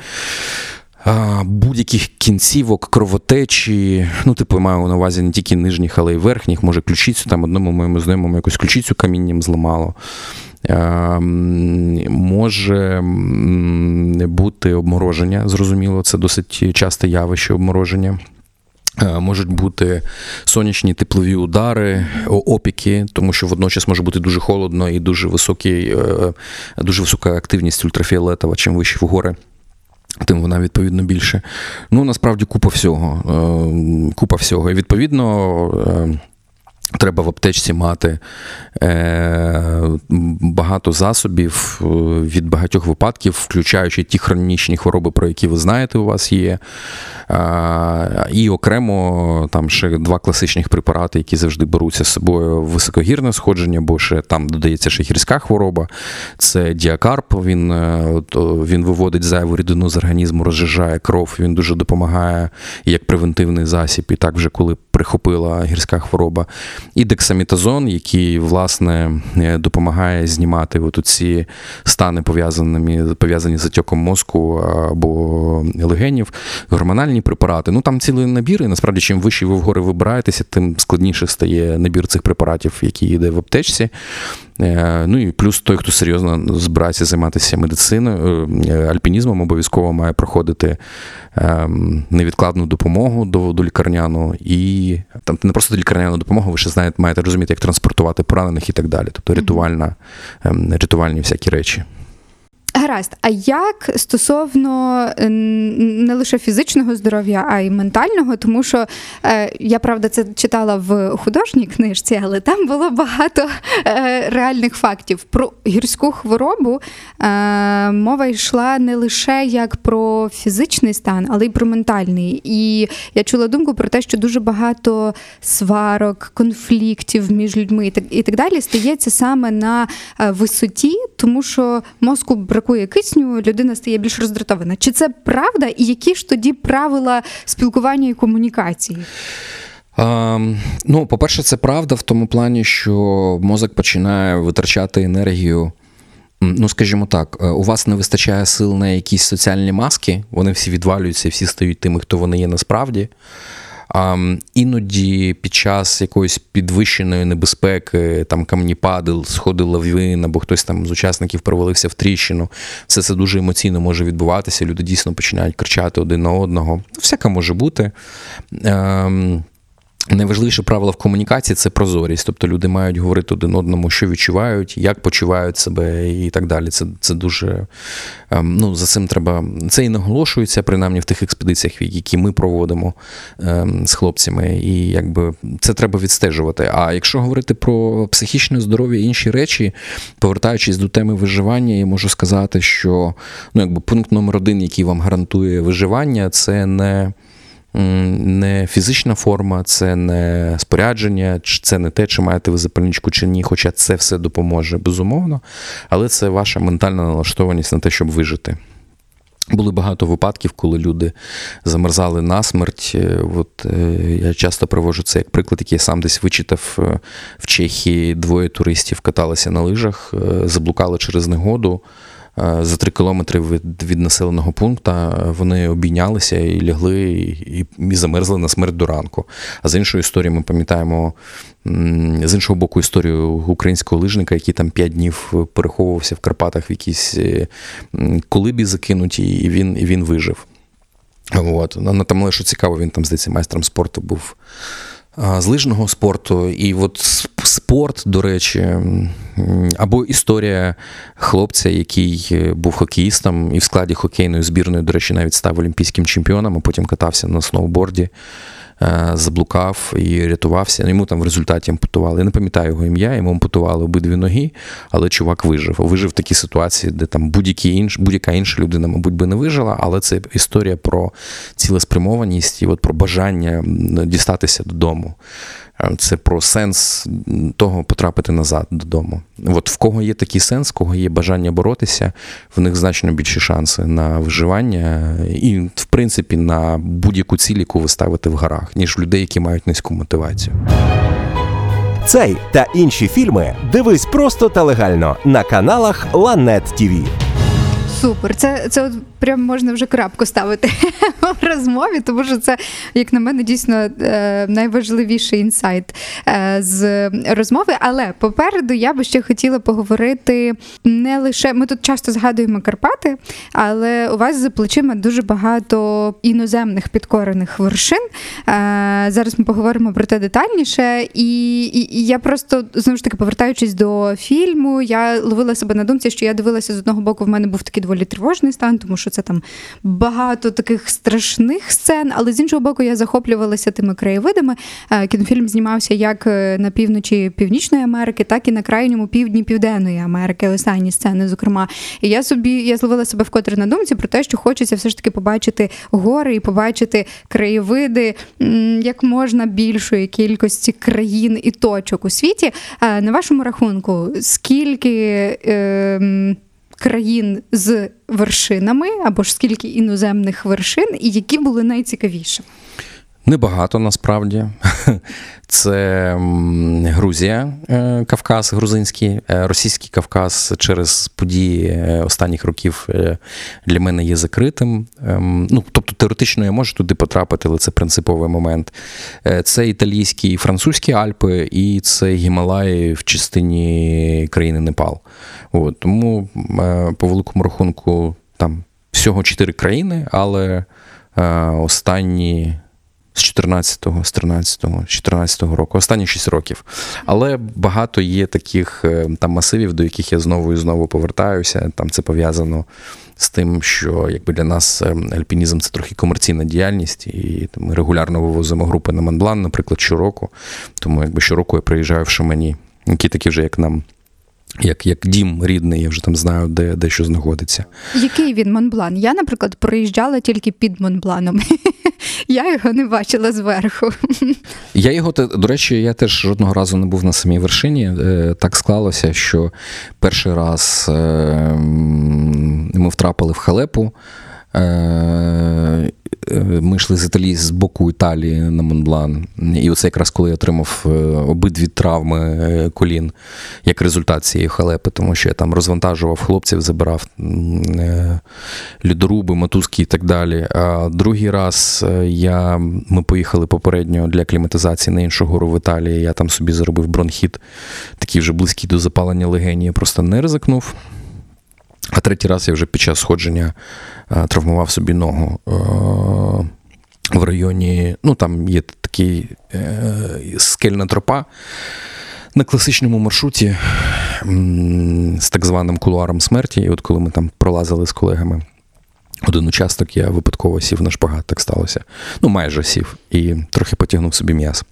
будь-яких кінцівок, кровотечі. Ну, типу, маю на увазі не тільки нижніх, але й верхніх. Може, ключицю там одному моєму знайомому якусь ключицю камінням зламало. Може бути обмороження, зрозуміло, це досить часте явище обмороження. Можуть бути сонячні теплові удари, опіки, тому що водночас може бути дуже холодно і дуже високий, е, дуже висока активність ультрафіолетова, чим вище в гори. Тим вона відповідно більше. Ну насправді купа всього. Е, Купа всього. І відповідно. Треба в аптечці мати е, багато засобів е, від багатьох випадків, включаючи ті хронічні хвороби, про які ви знаєте, у вас є. Е, і окремо там ще два класичних препарати, які завжди беруться з собою високогірне сходження, бо ще там додається ще гірська хвороба. Це діакарп. Він, е, він виводить зайву рідину з організму, розжижає кров. Він дуже допомагає як превентивний засіб, і так вже коли прихопила гірська хвороба. І дексамітазон, який власне е, допомагає знімати от ці стани, пов'язані, пов'язані з отеком мозку або легенів, гормональні препарати. Ну там цілий набір, і насправді, чим вище ви вгори вибираєтеся, тим складніше стає набір цих препаратів, які йде в аптечці. Е, Ну і плюс той, хто серйозно збирається займатися медициною, е, альпінізмом, обов'язково має проходити ем, невідкладну допомогу до, до лікарняну і там не просто до лікарняну допомогу, ви ще знаєте, маєте розуміти, як транспортувати поранених і так далі. Тобто рятувальна, ем, рятувальні всякі речі. Гаразд, а як стосовно е, не лише фізичного здоров'я, а й ментального, тому що е, я правда це читала в художній книжці, але там було багато е, реальних фактів. Про гірську хворобу мова йшла не лише як про фізичний стан, але й про ментальний. І я чула думку про те, що дуже багато сварок, конфліктів між людьми і так, далі стається саме на висоті, тому що мозку бракує кисню, людина стає більш роздратована. Чи це правда? І які ж тоді правила спілкування і комунікації? Ем, ну, по-перше, це правда в тому плані, що мозок починає витрачати енергію. Ну, скажімо так, е, у вас не вистачає сил на якісь соціальні маски, вони всі відвалюються, всі стають тими, хто вони є насправді. Іноді під час якоїсь підвищеної небезпеки, там камніпади, сходи лавин, або хтось там з учасників провалився в тріщину, все це дуже емоційно може відбуватися. Люди дійсно починають кричати один на одного. Всяке може бути. Найважливіше правило в комунікації це прозорість. Тобто люди мають говорити один одному, що відчувають, як почувають себе і так далі. Це це дуже ем, ну, за цим треба. Це і наголошується, принаймні в тих експедиціях, які ми проводимо ем, з хлопцями. І якби це треба відстежувати. А якщо говорити про психічне здоров'я і інші речі, повертаючись до теми виживання, я можу сказати, що ну, якби пункт номер один, який вам гарантує виживання, це не не фізична форма, це не спорядження, чи це не те, чи маєте ви запальничку чи ні, хоча це все допоможе, безумовно, але це ваша ментальна налаштованість на те, щоб вижити. Були багато випадків, коли люди замерзали насмерть. Е, От, е, я часто привожу це як приклад, який я сам десь вичитав е, в Чехії. Двоє туристів каталися на лижах, заблукали через негоду. Е, За три кілометри від, від населеного пункту вони обійнялися і лягли, і, і замерзли на смерть до ранку. А з іншої історії ми пам'ятаємо з іншого боку історію українського лижника, який там п'ять днів переховувався в Карпатах в якійсь е, колибі закинутій, і він, і він вижив. От. Ну, Там, але що цікаво, він там, здається, майстром спорту був з лижного спорту. І от спорт, до речі, або історія хлопця, який е, був хокеїстом і в складі хокейної збірної, до речі, навіть став олімпійським чемпіоном, а потім катався на сноуборді. Е, Заблукав і рятувався. Йому там в результаті ампутували. Я не пам'ятаю його ім'я, йому ампутували обидві ноги, але чувак вижив. Вижив в такій ситуації, де там будь-які інш, будь-яка інша людина, мабуть, би не вижила, але це історія про цілеспрямованість і от про бажання дістатися додому. Е, Це про сенс того потрапити назад додому. От в кого є такий сенс, в кого є бажання боротися, в них значно більші шанси на виживання і, в принципі, на будь-яку ціль, яку ви ставите в горах, ніж людей, які мають низьку мотивацію. Цей та інші фільми дивись просто та легально на каналах Ланет ТІВІ. Супер. Це, це от прям можна вже крапку ставити в розмові, тому що це, як на мене, дійсно е, найважливіший інсайт е, з розмови. Але попереду я би ще хотіла поговорити не лише ми тут часто згадуємо Карпати, але у вас за плечима дуже багато іноземних підкорених вершин. Е, Зараз ми поговоримо про те детальніше. І, я просто знову ж таки повертаючись до фільму, я ловила себе на думці, що я дивилася з одного боку, в мене був такий доволі тривожний стан, тому що це там багато таких страшних сцен. Але з іншого боку, я захоплювалася тими краєвидами. Е, Кінофільм знімався як е, на півночі Північної Америки, так і на крайньому півдні Південної Америки. Останні сцени, зокрема. І я собі я зловила себе вкотре на думці про те, що хочеться все ж таки побачити гори і побачити краєвиди як можна більшої кількості країн і точок у світі. Е, На вашому рахунку, скільки е, країн з вершинами або ж скільки іноземних вершин, і які були найцікавіші? Небагато насправді. Це Грузія, е, Кавказ, грузинський, е, російський Кавказ через події е, останніх років для мене є закритим. Ем, Ну, тобто, теоретично я можу туди потрапити, але це принциповий момент. Це італійські і французькі Альпи, і це Гімалаї в частині країни Непал. От, тому по великому рахунку там всього чотири країни, але останні з 14-го, з 13-го, з 14-го року, останні 6 років. Але багато є таких е, там масивів, до яких я знову і знову повертаюся. Там це пов'язано з тим, що якби для нас е, альпінізм це трохи комерційна діяльність, і ми регулярно вивозимо групи на Монблан, наприклад, щороку. Тому якби щороку я приїжджаю в Шамані, які такі вже як нам. Як, як дім рідний, я вже там знаю, де, де що знаходиться. Який він Монблан? Я, наприклад, проїжджала тільки під Монбланом. Я його не бачила зверху. Я його, до речі, я теж жодного разу не був на самій вершині. Е, Так склалося, що перший раз е, ми втрапили в халепу. Е, Ми йшли з Італії з боку Італії на Монблан. І оце якраз коли я отримав е, обидві травми е, колін як результат цієї халепи, тому що я там розвантажував хлопців, забирав льодоруби, мотузки і так далі. А другий раз я, ми поїхали попередньо для кліматизації на іншу гору в Італії. Я там собі заробив бронхіт, такий вже близький до запалення легені. Я просто не ризикнув. А третій раз я вже під час сходження е, травмував собі ногу. Е, В районі, ну там є такий е, скельна тропа на класичному маршруті з так званим кулуаром смерті. І от коли ми там пролазили з колегами один участок, я випадково сів на шпагат, так сталося. Ну, майже сів, і трохи потягнув собі м'яз.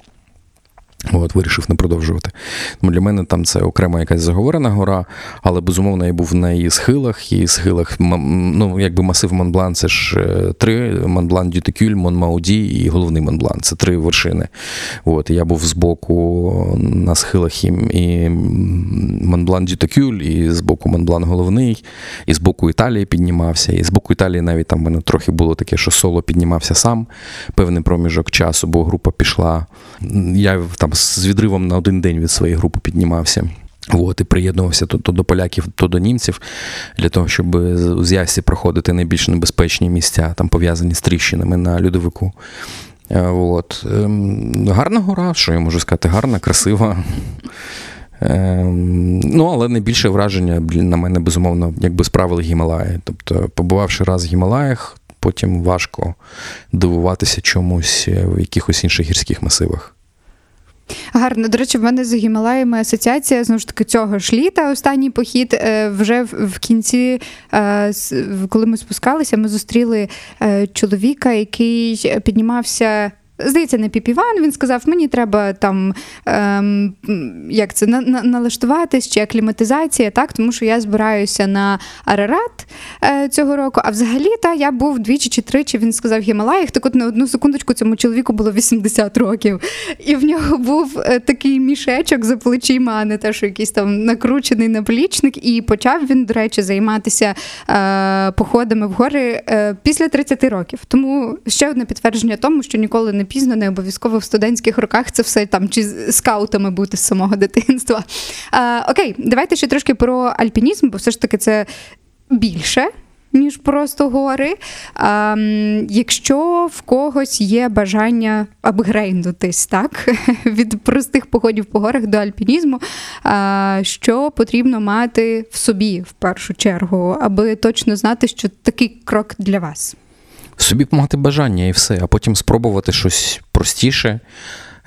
От, вирішив не продовжувати. Тому для мене там це окрема якась заговорена гора, але безумовно я був на її схилах, і схилах, ну, якби масив Монблан, це ж е, три: Монблан Дютекюль, Монмауді і головний Монблан. Це три вершини. От, я був збоку на схилах і, і Монблан Дютекюль, і збоку Монблан головний, і збоку Італії піднімався. І з боку Італії навіть там в мене трохи було таке, що соло піднімався сам певний проміжок часу, бо група пішла. Я там з відривом на один день від своєї групи піднімався. От, і приєднувався то, то до поляків, то до німців для того, щоб з- з Ясі проходити найбільш небезпечні місця, там пов'язані з тріщинами на льодовику. Е, От. Ем, Гарна гора, що я можу сказати, гарна, красива. Ем, Ну, але найбільше враження на мене, безумовно, якби справили Гімалаї. Тобто, побувавши раз в Гімалаях, потім важко дивуватися чомусь е, в якихось інших гірських масивах. Гарно. До речі, в мене з Гімалаями асоціація знову ж таки цього ж літа. Останній похід е, вже в, кінці, е, коли ми спускалися, ми зустріли е, чоловіка, який піднімався. Здається, не піпіван. Він сказав, мені треба там ем, як це на, на, налаштуватись чи акліматизація, так тому що я збираюся на Арарат е, цього року. А взагалі та я був двічі чи тричі. Він сказав Гімалаях. Так от на одну секундочку цьому чоловіку було 80 років, і в нього був е, такий мішечок за плечима, а не те, що якийсь там накручений наплічник. І почав він, до речі, займатися е, походами в гори е, після 30 років. Тому ще одне підтвердження тому, що ніколи не пізно, не обов'язково в студентських роках це все там чи скаутами бути з самого дитинства. Е, окей, давайте ще трошки про альпінізм, бо все ж таки це більше. ніж просто гори. А, якщо в когось є бажання апгрейднутись, так, від простих походів по горах до альпінізму, а, що потрібно мати в собі в першу чергу, аби точно знати, що такий крок для вас. Собі мати бажання і все, а потім спробувати щось простіше.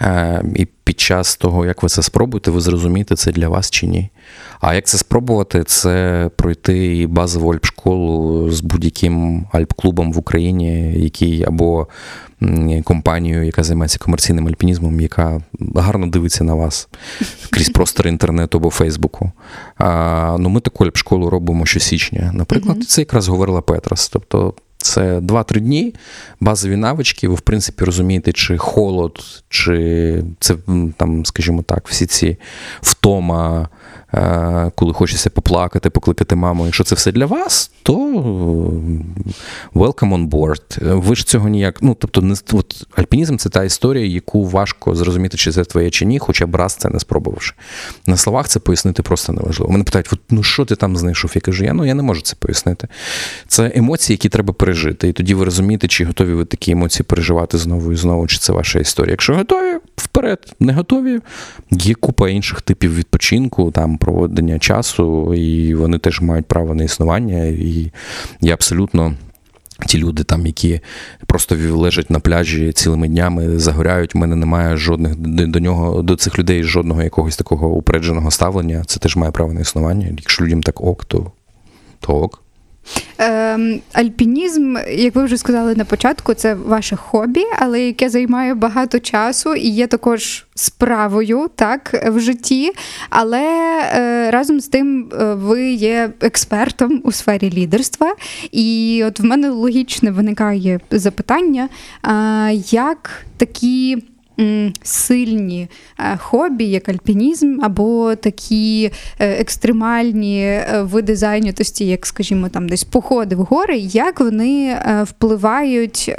Е, І під час того, як ви це спробуєте, ви зрозумієте, це для вас чи ні. А як це спробувати, це пройти базову альпшколу з будь-яким альп-клубом в Україні, який або компанією, яка займається комерційним альпінізмом, яка гарно дивиться на вас крізь простори інтернету або Фейсбуку. А, ну, ми таку альпшколу робимо щосічня. Наприклад, це якраз говорила Петрас. Тобто це 2-3 дні, базові навички. Ви, в принципі, розумієте, чи холод, чи це там, скажімо так, всі ці втома, коли хочеться поплакати, покликати маму. Якщо це все для вас, то е, welcome on board. Е, Ви ж цього ніяк. Ну, тобто, не от, альпінізм це та історія, яку важко зрозуміти, чи це твоє чи ні, хоча б раз це не спробувавши. На словах це пояснити просто неважливо. Мене питають, от, ну що ти там знайшов? Я кажу, я ну я не можу це пояснити. Це емоції, які треба пережити. І тоді ви розумієте, чи готові ви такі емоції переживати знову і знову, чи це ваша історія. Якщо готові, вперед, не готові. Є купа інших типів відпочинку, там проведення часу, і вони теж мають право на існування. І я абсолютно. Ті люди, там, які просто лежать на пляжі цілими днями, загоряють. У мене немає жодних до нього, до цих людей жодного якогось такого упередженого ставлення. Це теж має право на існування. Якщо людям так ок, то, то ок. Ем, альпінізм, як ви вже сказали на початку, це ваше хобі, але яке займає багато часу і є також справою так, в житті. Але е, разом з тим е, ви є експертом у сфері лідерства. І от в мене логічне виникає запитання, як такі. Сильні е, хобі, як альпінізм, або такі е, екстремальні е, види зайнятості, як, скажімо, там десь походи в гори, як вони впливають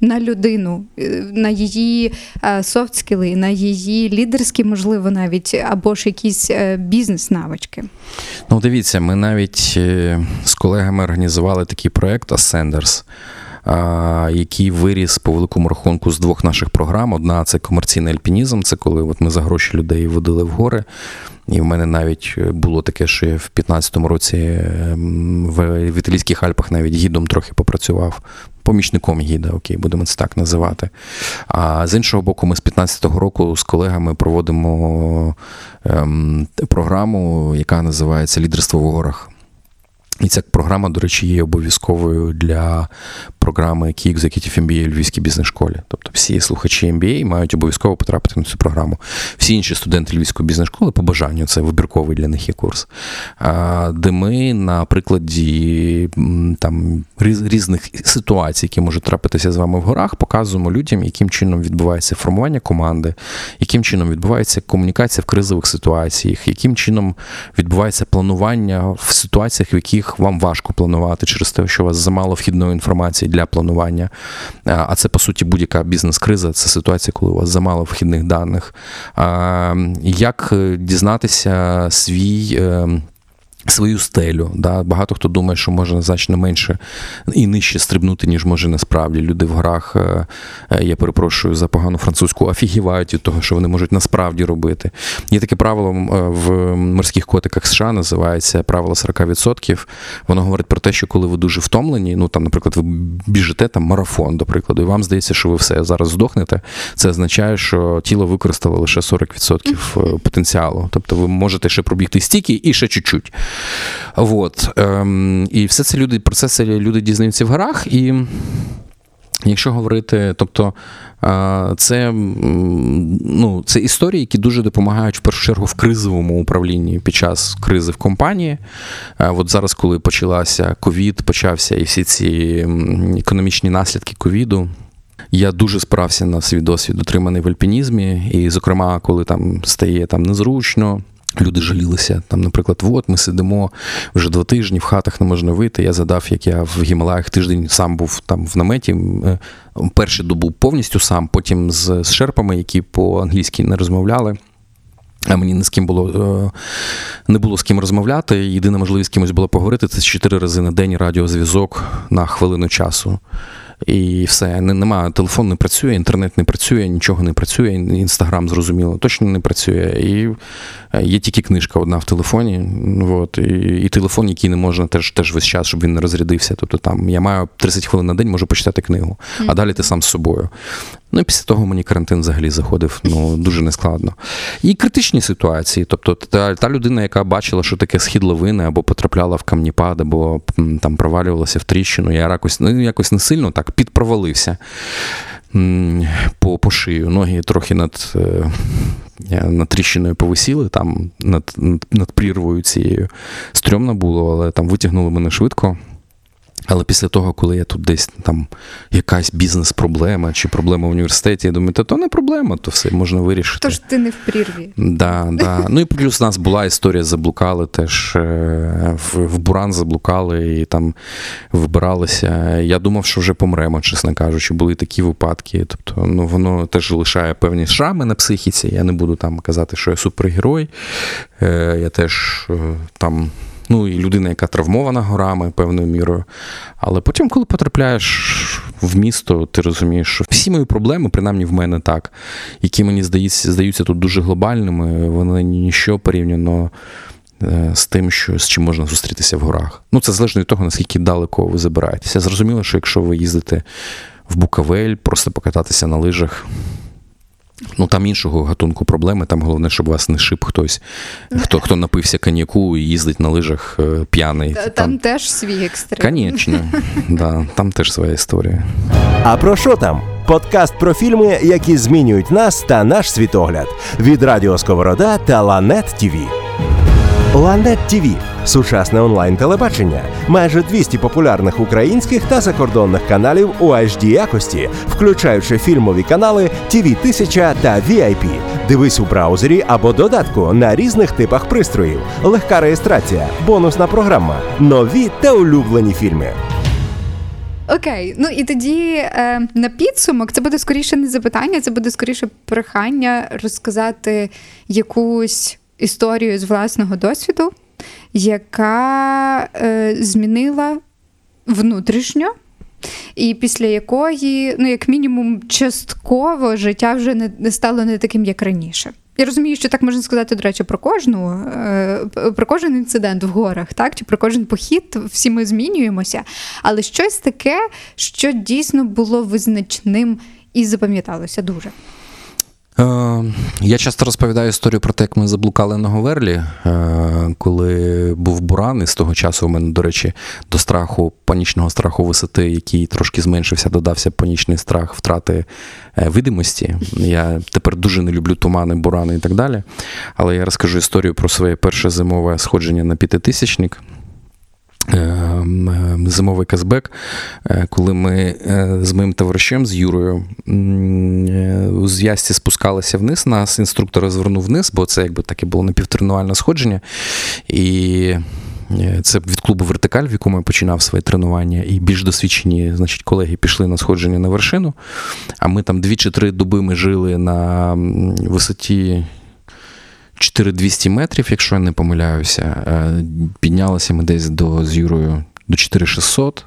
на людину, на її софт-скіли, на її лідерські, можливо, навіть, або ж якісь бізнес-навички. Ну, дивіться, ми навіть з колегами організували такий проект Ascenders, який виріс по великому рахунку з двох наших програм. Одна це комерційний альпінізм, це коли от ми за гроші людей водили в гори. І в мене навіть було таке, що я в 15-му році ем, в Італійських Альпах навіть гідом трохи попрацював. Помічником гіда, окей, будемо це так називати. А з іншого боку, ми з 15-го року з колегами проводимо ем, програму, яка називається Лідерство в горах. І ця програма, до речі, є обов'язковою для програми Key Executive MBA Львівській бізнес-школі. Тобто всі слухачі MBA мають обов'язково потрапити на цю програму. Всі інші студенти Львівської бізнес-школи по бажанню, це вибірковий для них є курс. Де ми на прикладі там різних ситуацій, які можуть трапитися з вами в горах, показуємо людям, яким чином відбувається формування команди, яким чином відбувається комунікація в кризових ситуаціях, яким чином відбувається планування в ситуаціях, в яких вам важко планувати через те, що у вас замало вхідної інформації для планування. А це по суті будь-яка бізнес-криза, це ситуація, коли у вас замало вхідних даних. Як е, дізнатися свій. Свою стелю. Да? Багато хто думає, що може значно менше і нижче стрибнути, ніж може насправді. Люди в горах, е, е, я перепрошую за погану французьку, офігівають від того, що вони можуть насправді робити. Є таке правило е, в морських котиках США, називається правило 40%. Воно говорить про те, що коли ви дуже втомлені, ну там, наприклад, ви біжите там марафон, до прикладу, і вам здається, що ви все зараз здохнете. Це означає, що тіло використало лише 40% потенціалу. Тобто ви можете ще пробігти стільки і ще чуть-чуть. От. Ем, і все це люди, про це це люди дізнаються в горах. І якщо говорити, тобто е, це, ну, це історії, які дуже допомагають в першу чергу в кризовому управлінні під час кризи в компанії. Е, От зараз, коли почалася ковід, почався і всі ці економічні наслідки ковіду. Я дуже справся на свій досвід, отриманий в альпінізмі, і, зокрема, коли там стає там незручно. Люди жалілися. Там, наприклад, от ми сидимо вже два тижні, в хатах не можна вийти. Я задав, як я в Гімалаях тиждень сам був там в наметі. Е, Першу добу повністю сам, потім з, з шерпами, які по-англійськи не розмовляли. А мені не з ким було е, не було з ким розмовляти. Єдина можливість з кимось було поговорити це чотири рази на день радіозв'язок на хвилину часу. І все, нема, телефон не працює, інтернет не працює, нічого не працює, інстаграм зрозуміло, точно не працює. І е, є тільки книжка одна в телефоні. От, і, і телефон, який не можна теж, теж весь час, щоб він не розрядився. Тобто там я маю 30 хвилин на день, можу почитати книгу, а далі ти сам з собою. Ну і після того мені карантин взагалі заходив ну, дуже нескладно. І критичні ситуації. Тобто, та, та людина, яка бачила, що таке схід лавини, або потрапляла в камніпад, або там провалювалася в тріщину, я якось, ну, якось не сильно так підпровалився по, по шию. Ноги трохи над. е, Над тріщиною повисіли, там над, над, над прірвою цією. Стрьомно було, але там витягнули мене швидко. Але після того, коли я тут десь там якась бізнес-проблема чи проблема в університеті, я думаю, та то не проблема, то все можна вирішити. Тож ти не в прірві. Да, да. Ну і плюс у нас була історія, заблукали теж е, в, в Буран заблукали і там вибиралися. Я думав, що вже помремо, чесно кажучи, були такі випадки. Тобто, ну воно теж лишає певні шрами на психіці. Я не буду там казати, що я супергерой. Е, Я теж е, там. Ну, і людина, яка травмована горами певною мірою. Але потім, коли потрапляєш в місто, ти розумієш, що всі мої проблеми, принаймні в мене так, які мені здаються, здаються тут дуже глобальними, вони ніщо порівняно е, з тим, що, з чим можна зустрітися в горах. Ну, це залежно від того, наскільки далеко ви забираєтеся. Зрозуміло, що якщо ви їздите в Букавель, просто покататися на лижах. Ну, там іншого гатунку проблеми. Там головне, щоб вас не шиб хтось, хто хто напився коньяку і їздить на лижах е, п'яний. Та- Там теж свій екстрем. Конечно, да, там теж своя історія. А про що там? Подкаст про фільми, які змінюють нас та наш світогляд від Радіо Сковорода та Ланет ТІВІ. Ланет ТІВІ – сучасне онлайн-телебачення, майже 200 популярних українських та закордонних каналів у HD якості, включаючи фільмові канали TV 1000 та VIP. Дивись у браузері або додатку на різних типах пристроїв, легка реєстрація, бонусна програма, нові та улюблені фільми. Окей, ну і тоді е, на підсумок це буде скоріше не запитання, це буде скоріше прохання розказати якусь історію з власного досвіду, яка е, змінила внутрішньо. І після якої, ну, як мінімум, частково життя вже не, не стало не таким, як раніше. Я розумію, що так можна сказати, до речі, про кожну, е, про кожен інцидент в горах, так чи про кожен похід. Всі ми змінюємося, але щось таке, що дійсно було визначним і запам'яталося дуже. Е, Я часто розповідаю історію про те, як ми заблукали на Говерлі, е, коли був буран, і з того часу у мене, до речі, до страху, панічного страху висоти, який трошки зменшився, додався панічний страх втрати е, видимості. Я тепер дуже не люблю тумани, бурани і так далі. Але я розкажу історію про своє перше зимове сходження на п'ятитисячник. Ем, ем, Зимовий казбек, е, коли ми е, з моїм товаришем, з Юрою, е, з Ясті спускалися вниз, нас інструктор розвернув вниз, бо це якби таке було напівтренувальне сходження. І це від клубу Вертикаль, в якому я починав своє тренування, і більш досвідчені значить, колеги пішли на сходження на вершину. А ми там дві чи три доби ми жили на висоті 4200 метрів, якщо я не помиляюся. Е, Піднялися ми десь до з Юрою до 4600,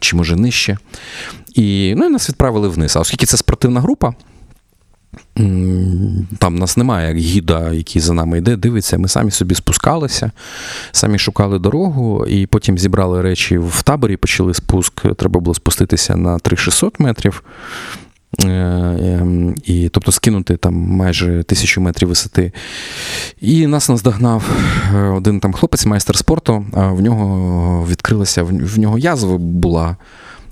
чи може нижче. І, ну, і нас відправили вниз. А оскільки це спортивна група, там нас немає як гіда, який за нами йде, дивиться. Ми самі собі спускалися, самі шукали дорогу, і потім зібрали речі в таборі, почали спуск. Треба було спуститися на 3600 метрів. Е, ем, І, тобто скинути там майже тисячу метрів висоти. І нас наздогнав е, один там хлопець, майстер спорту. В нього відкрилася, в нього язва була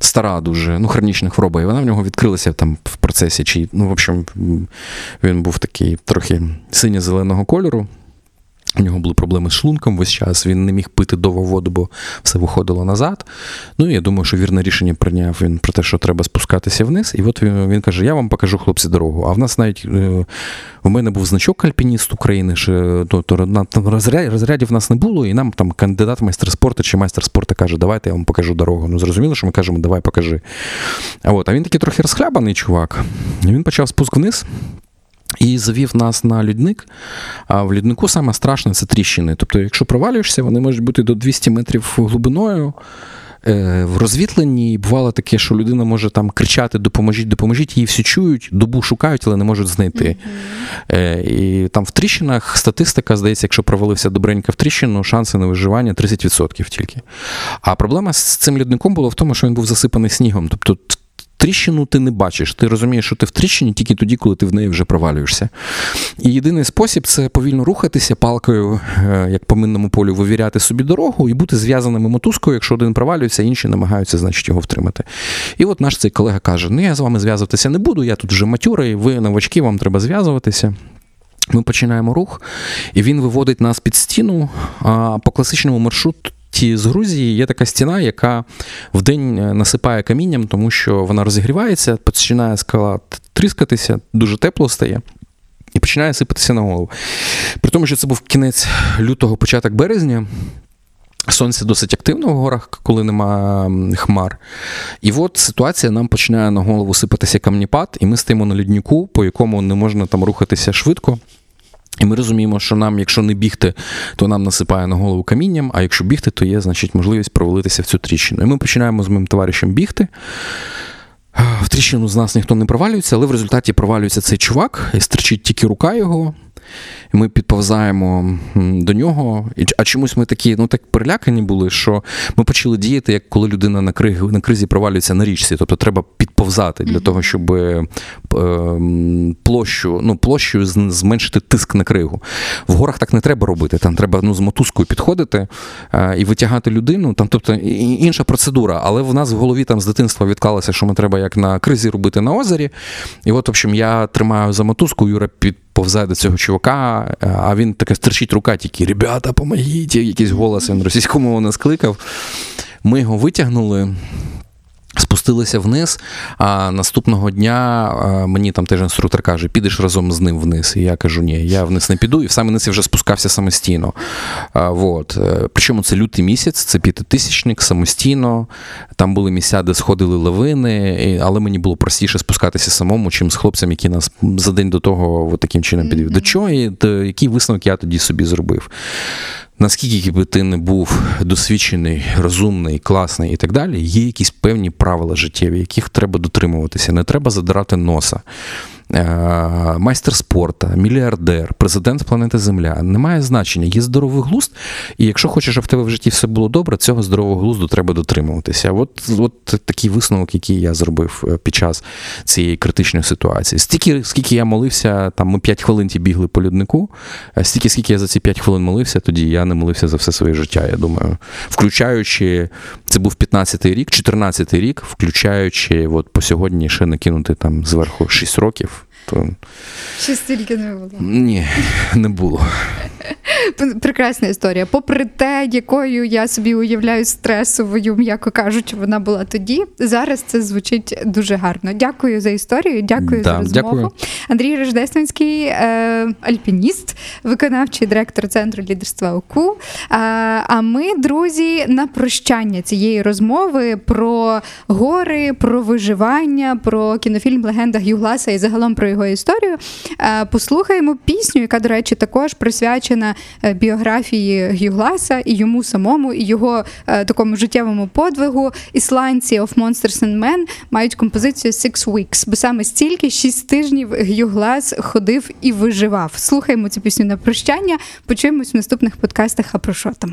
стара дуже, ну, хронічна хвороба, і вона в нього відкрилася там в процесі. Чи, ну, в общем, він був такий трохи синьо-зеленого кольору. У нього були проблеми з шлунком весь час, він не міг пити довго воду, бо все виходило назад. Ну, і я думаю, що вірне рішення прийняв він про те, що треба спускатися вниз. І от він, він каже: Я вам покажу хлопці дорогу. А в нас навіть е, у мене був значок альпініст України, що то, то там розряд, розрядів в нас не було, і нам там кандидат майстер спорту чи майстер спорту каже, давайте я вам покажу дорогу. Ну, зрозуміло, що ми кажемо, давай покажи. А от, а він такий трохи розхлябаний чувак. І він почав спуск вниз. І завів нас на льодник. А в льоднику саме страшне це тріщини. Тобто, якщо провалюєшся, вони можуть бути до 200 метрів глибиною. Е, в розвітленні бувало таке, що людина може там кричати Допоможіть, допоможіть, її всі чують, добу шукають, але не можуть знайти. Mm-hmm. І там в тріщинах статистика, здається, якщо провалився добренько в тріщину, шанси на виживання 30% тільки. А проблема з цим льодником була в тому, що він був засипаний снігом. Тобто тріщину ти не бачиш. Ти розумієш, що ти в тріщині тільки тоді, коли ти в неї вже провалюєшся. І єдиний спосіб це повільно рухатися палкою, е, як по минному полю, вивіряти собі дорогу і бути зв'язаними мотузкою. Якщо один провалюється, інші намагаються, значить, його втримати. І от наш цей колега каже: Ну, я з вами зв'язуватися не буду, я тут вже матюрий, ви новачки, вам треба зв'язуватися. Ми починаємо рух, і він виводить нас під стіну. А по класичному маршруту ті з Грузії є така стіна, яка вдень е, насипає камінням, тому що вона розігрівається, починає скала тріскатися, дуже тепло стає. І починає сипатися на голову. При тому, що це був кінець лютого, початок березня. Сонце досить активно в горах, коли нема хмар. І от ситуація нам починає на голову сипатися камніпад, і ми стоїмо на лідніку, по якому не можна там рухатися швидко. І ми розуміємо, що нам, якщо не бігти, то нам насипає на голову камінням, а якщо бігти, то є значить, можливість провалитися в цю тріщину. І ми починаємо з моїм товаришем бігти. В тріщину з нас ніхто не провалюється, але в результаті провалюється цей чувак, і стричить тільки рука його. Ми підповзаємо до нього. А чомусь ми такі, ну так перелякані були, що ми почали діяти, як коли людина на кризі, на кризі провалюється на річці. Тобто треба підповзати для того, щоб е, площу, ну, площою зменшити тиск на кригу. В горах так не треба робити. Там треба ну, з мотузкою підходити е, і витягати людину. Там, тобто інша процедура, але в нас в голові там з дитинства відклалося, що ми треба як на кризі робити на озері. І от, в общем, я тримаю за мотузку, Юра під повзає до цього чувака, а він таке стерчить рука, тільки ребята, помогіть, якийсь голос він російському не скликав. Ми його витягнули. Спустилися вниз, а наступного дня мені там теж інструктор каже, підеш разом з ним вниз. І я кажу, ні, я вниз не піду, і в саме вниз я вже спускався самостійно. А, вот. Е, причому це лютий місяць, це п'ятитисячник, самостійно. Там були місця, де сходили лавини, але мені було простіше спускатися самому, чим з хлопцем, які нас за день до того от таким чином підвів. Mm-hmm. До чого? І, який висновок я тоді собі зробив? Наскільки би ти не був досвідчений, розумний, класний і так далі, є якісь певні правила життєві, яких треба дотримуватися. Не треба задирати носа. Е, майстер спорта, мільярдер, президент планети Земля. Немає значення. Є здоровий глузд, і якщо хочеш, щоб в тебе в житті все було добре, цього здорового глузду треба дотримуватися. От от такий висновок, який я зробив е, під час цієї критичної ситуації. Стільки, скільки я молився, там ми 5 хвилин ті бігли по люднику, стільки, скільки я за ці 5 хвилин молився, тоді я не молився за все своє життя. Я думаю, включаючи, це був 15-й рік, 14-й рік, включаючи от по сьогодні ще накинути там зверху 6 років то. Ще стільки не було. Ні, не було. Прекрасна історія. Попри те, якою я собі уявляю стресовою, м'яко кажучи, вона була тоді. Зараз це звучить дуже гарно. Дякую за історію, дякую да, за розмову. Дякую. Андрій Рождественський, е, альпініст, виконавчий директор центру лідерства ОКУ. Е, а ми, друзі, на прощання цієї розмови про гори, про виживання, про кінофільм Легенда Гюгласа і загалом про його історію. Е, послухаємо пісню, яка, до речі, також присвячена е, біографії Гюгласа і йому самому, і його е, такому життєвому подвигу. Ісландці of Monsters and Men мають композицію Six Weeks, бо саме стільки шість тижнів Гюглас ходив і виживав. Слухаємо цю пісню на прощання. Почуємось в наступних подкастах. А про що там?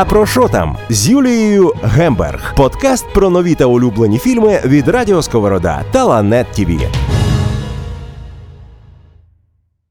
А про що там з Юлією Гемберг? Подкаст про нові та улюблені фільми від Радіо Сковорода та Ланет Тіві.